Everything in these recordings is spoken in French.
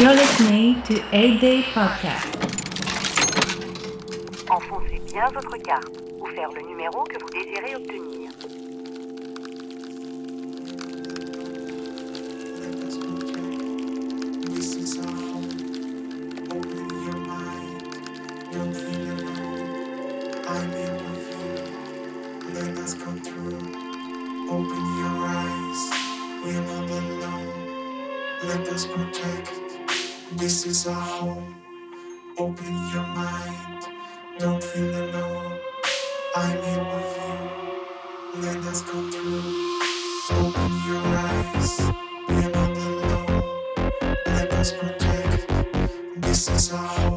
You're listening to 8 Day Podcast. Enfoncez bien votre carte ou faire le numéro que vous désirez obtenir. This is our home. Open your mind. Don't feel alone. I'm here with you. Let us come through. Open your eyes. We're not alone. Let us protect. This is our home. Open your mind. Don't feel alone. I'm here with you. Let us come through. Open your eyes. We're not alone. Let us protect. This is our home.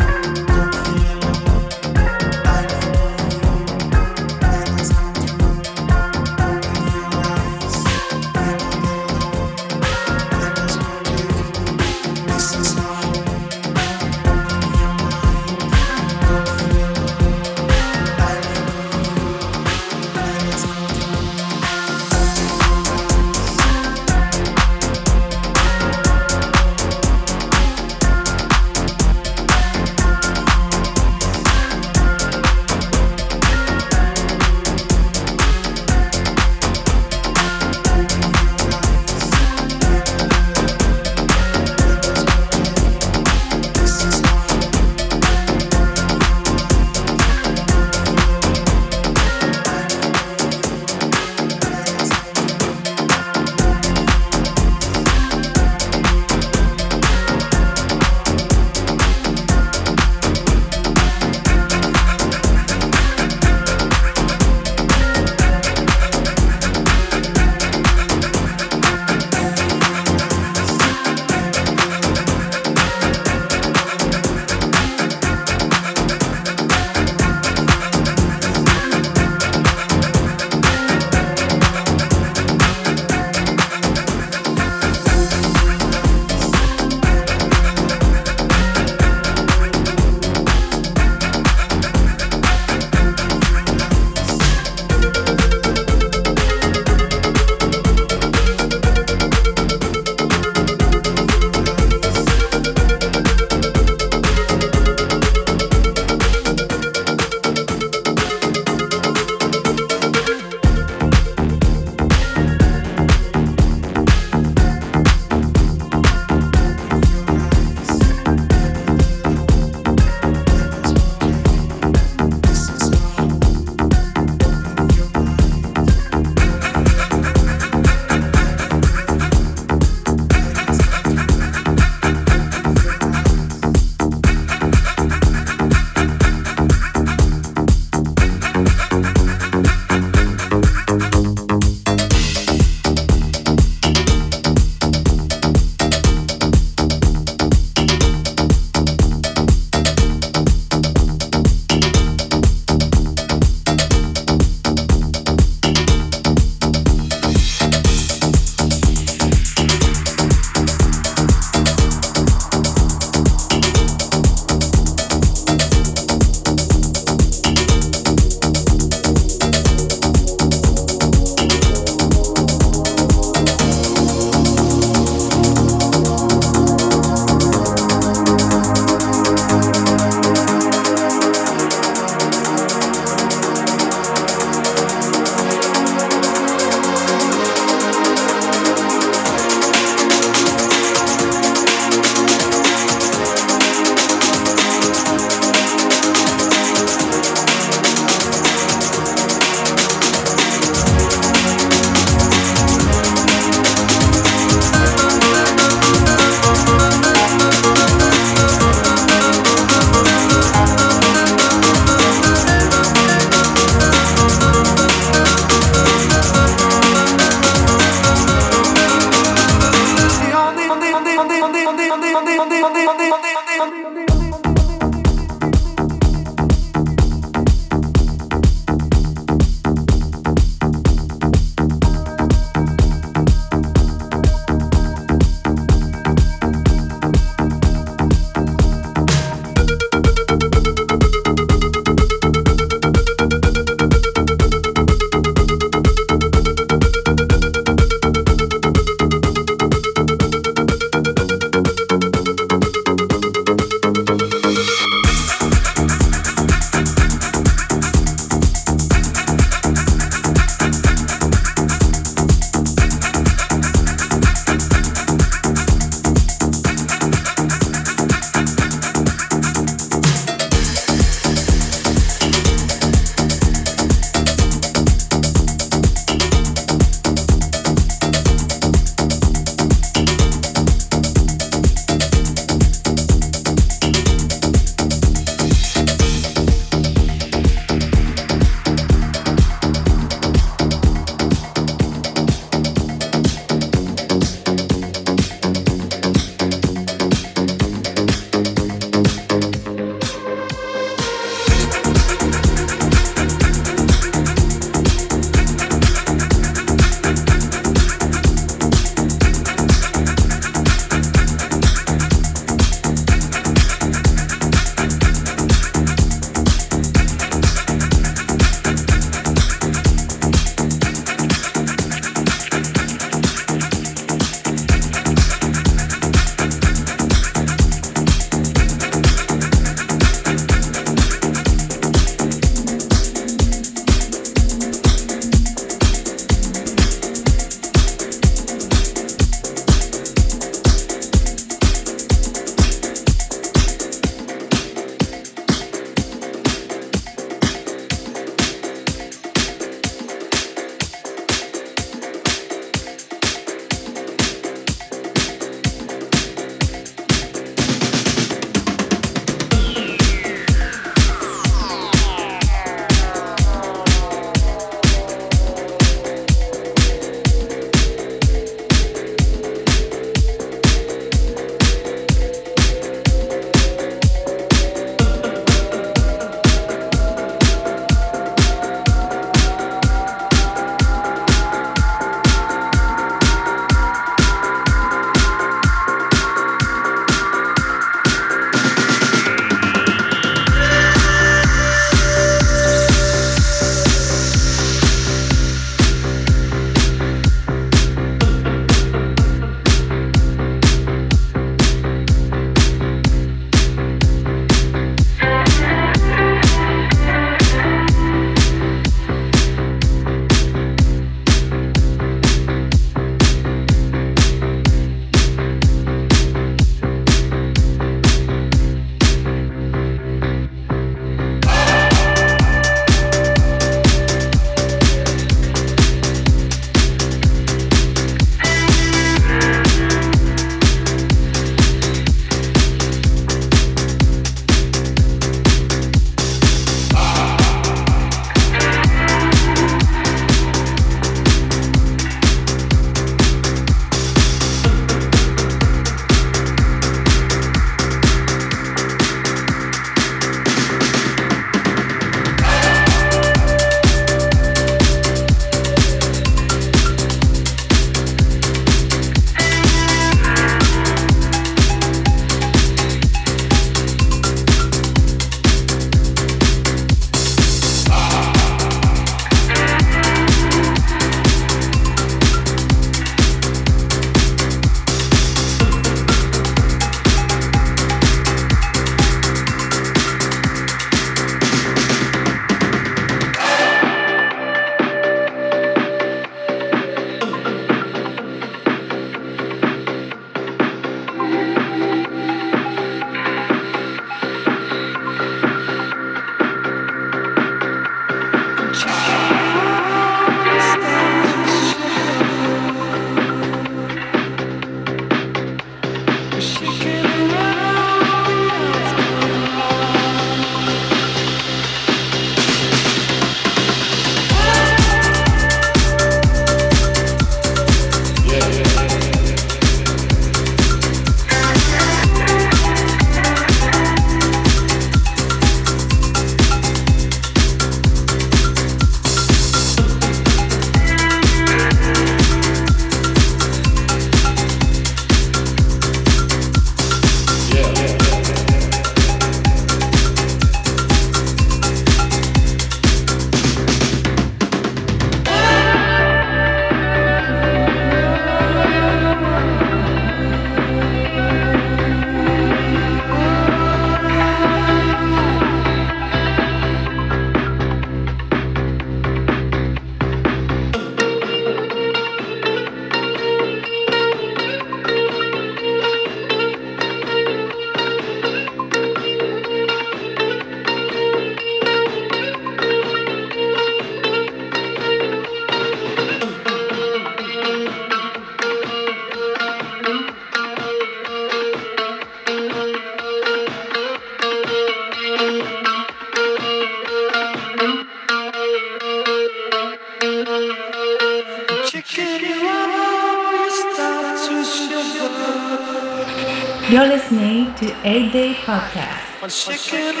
Podcast.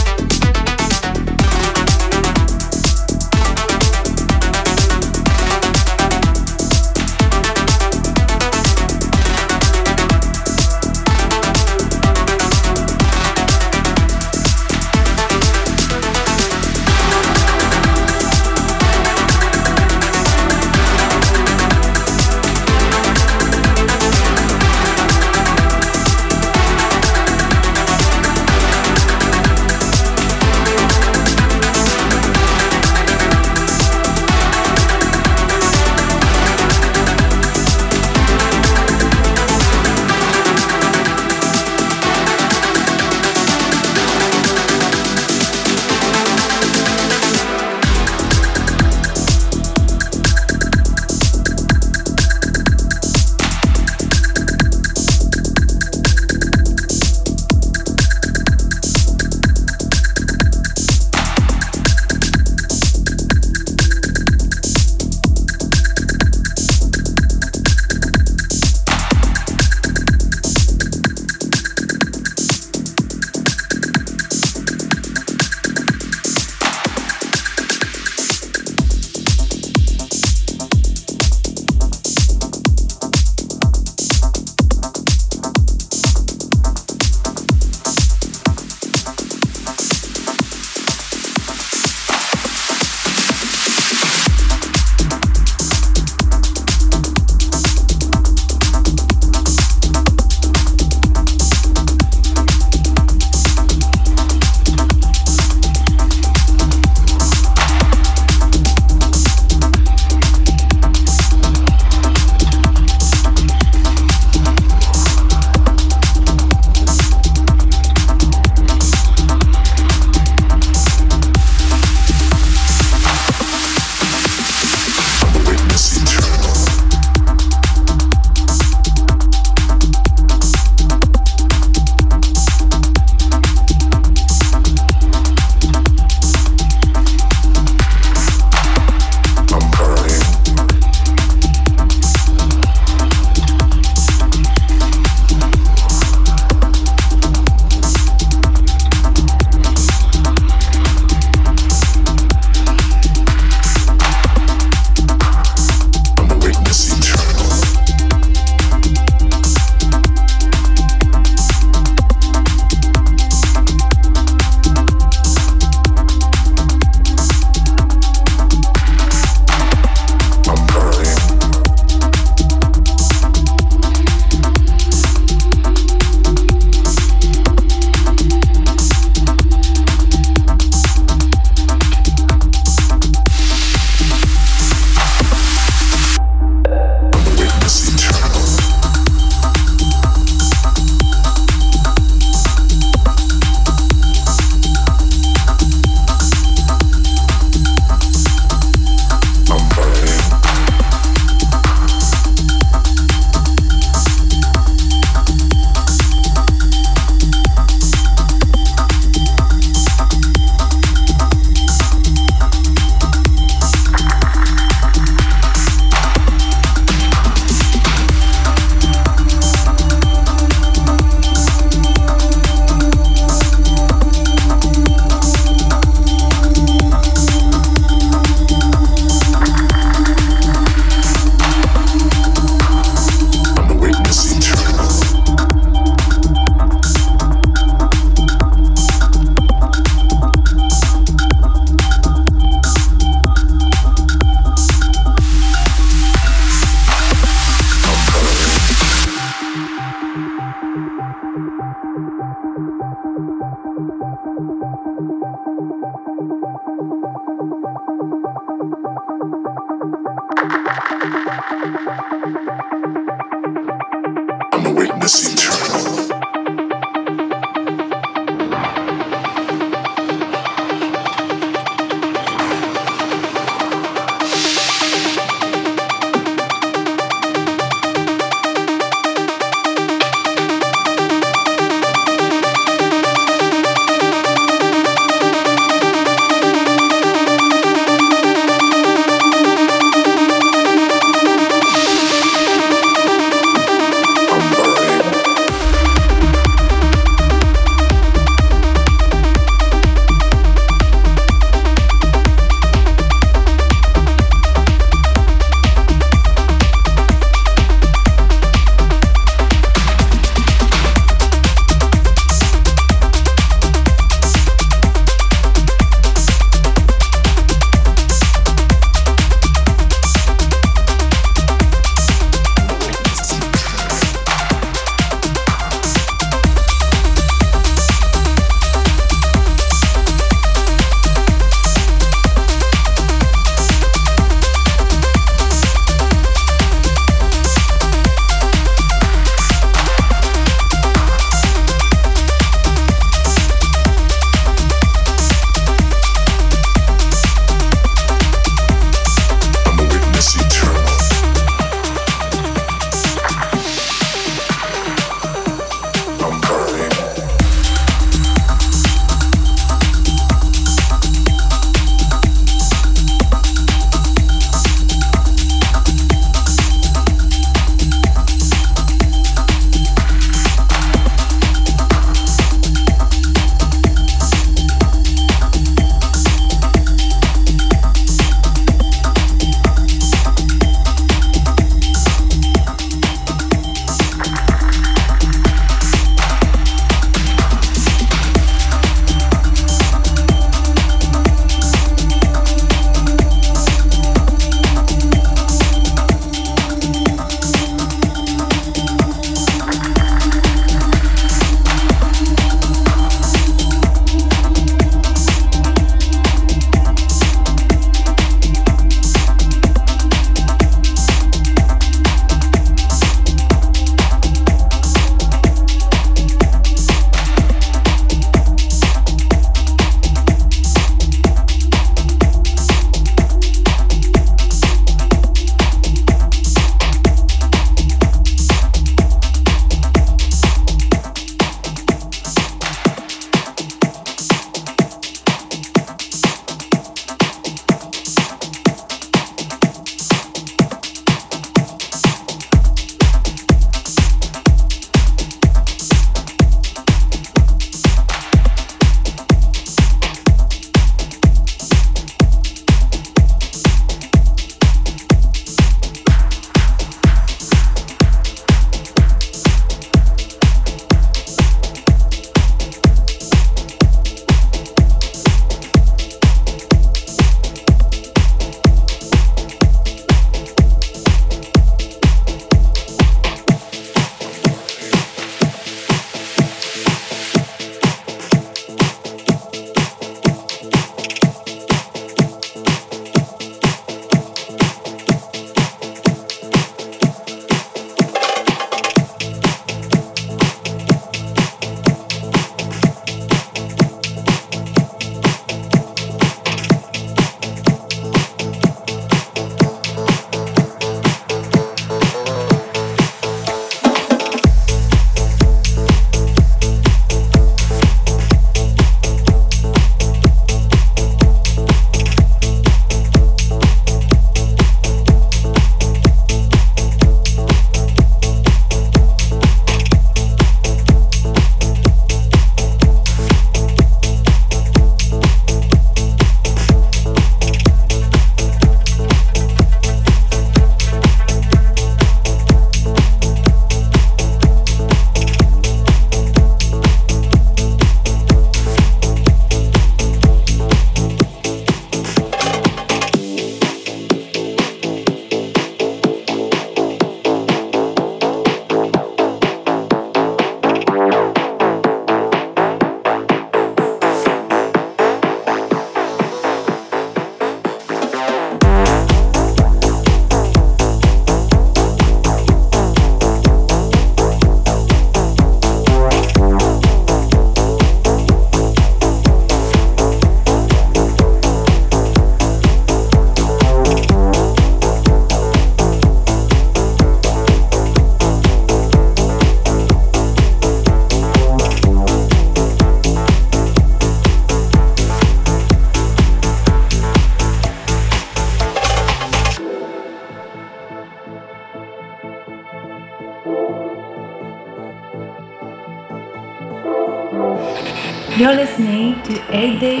right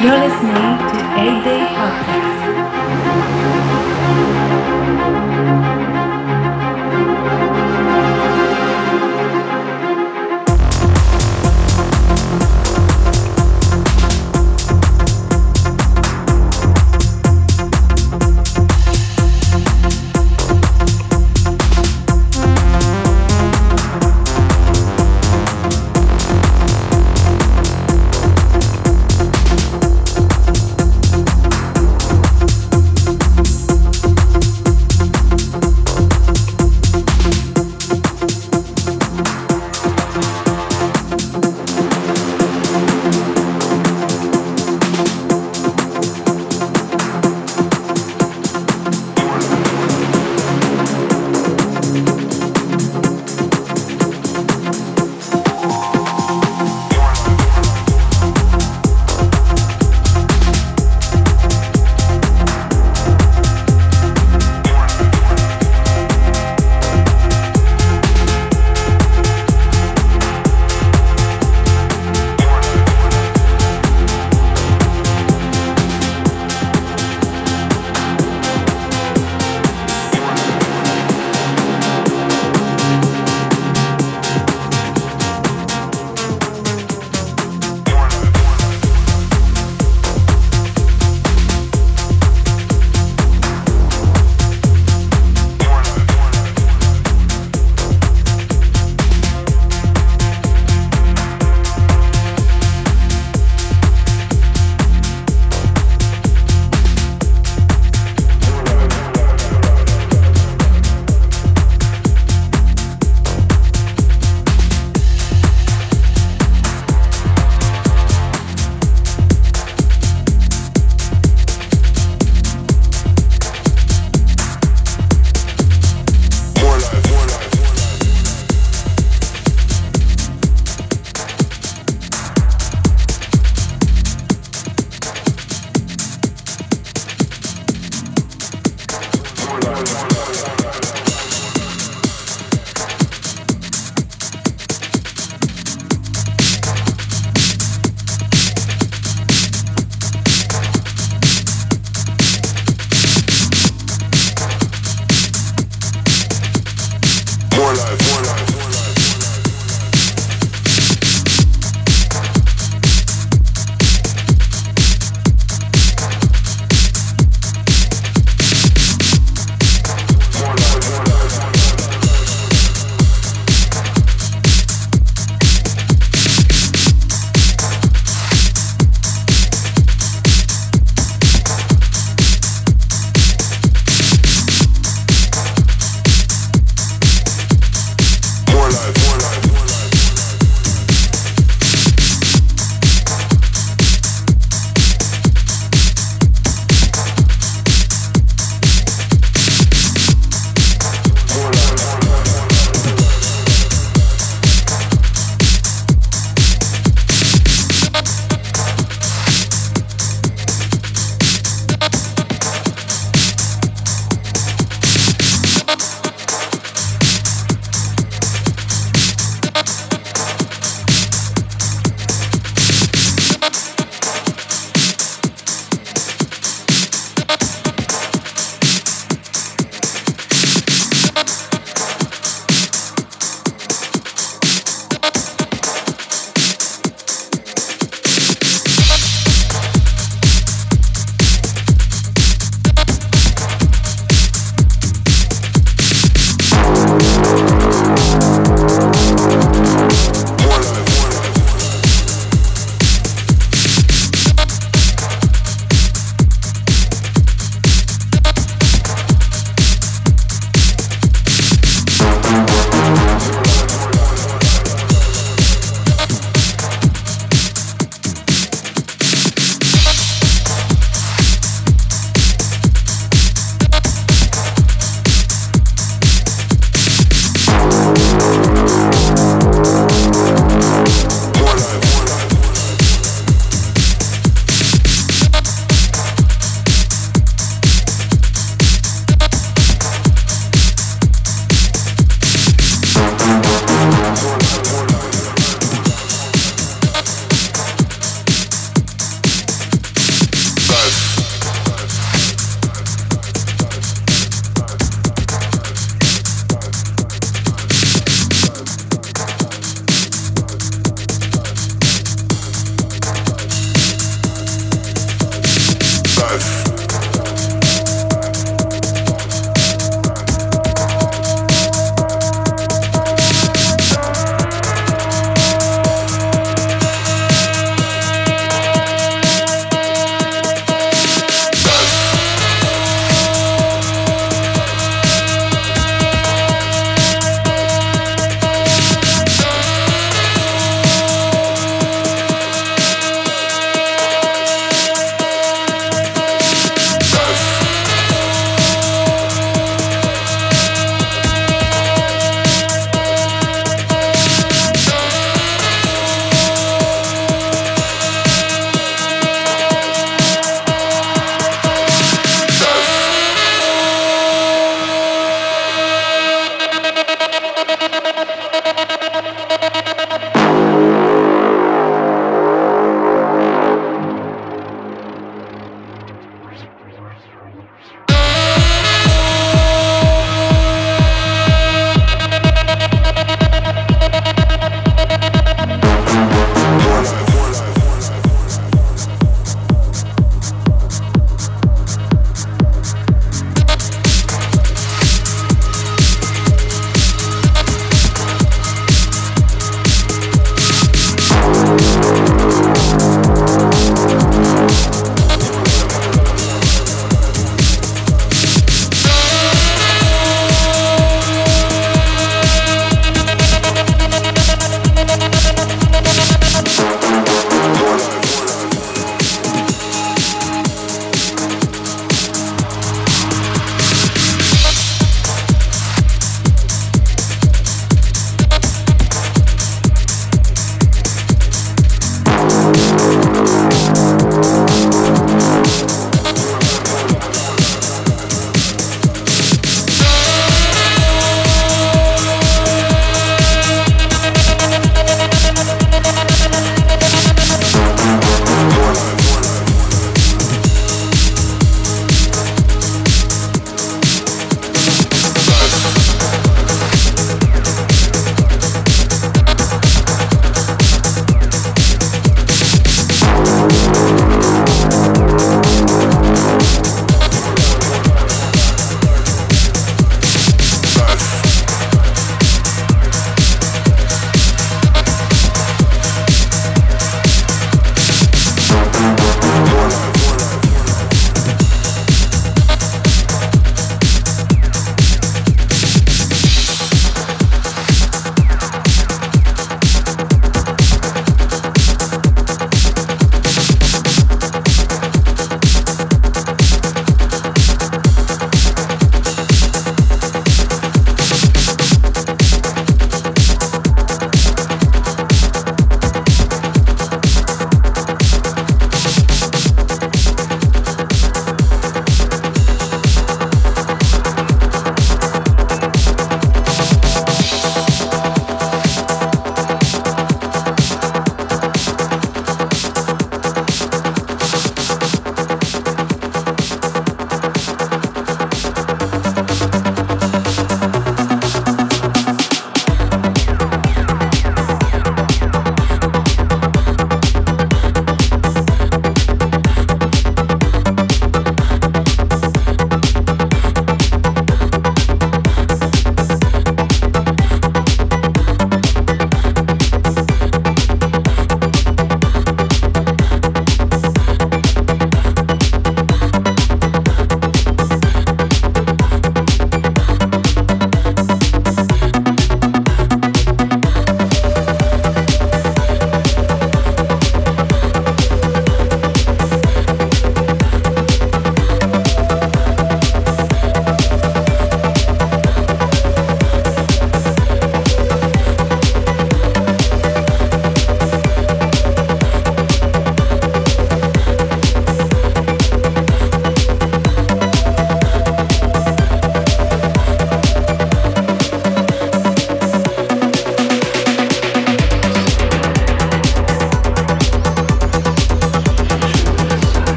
You're listening to 8 Day Podcast.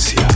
Frecuencia.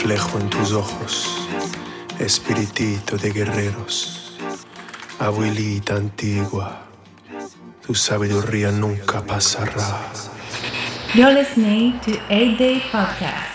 reflejo en tus ojos, espiritito de guerreros, abuelita antigua, tu sabiduría nunca pasará. You're listening to 8 Day Podcast.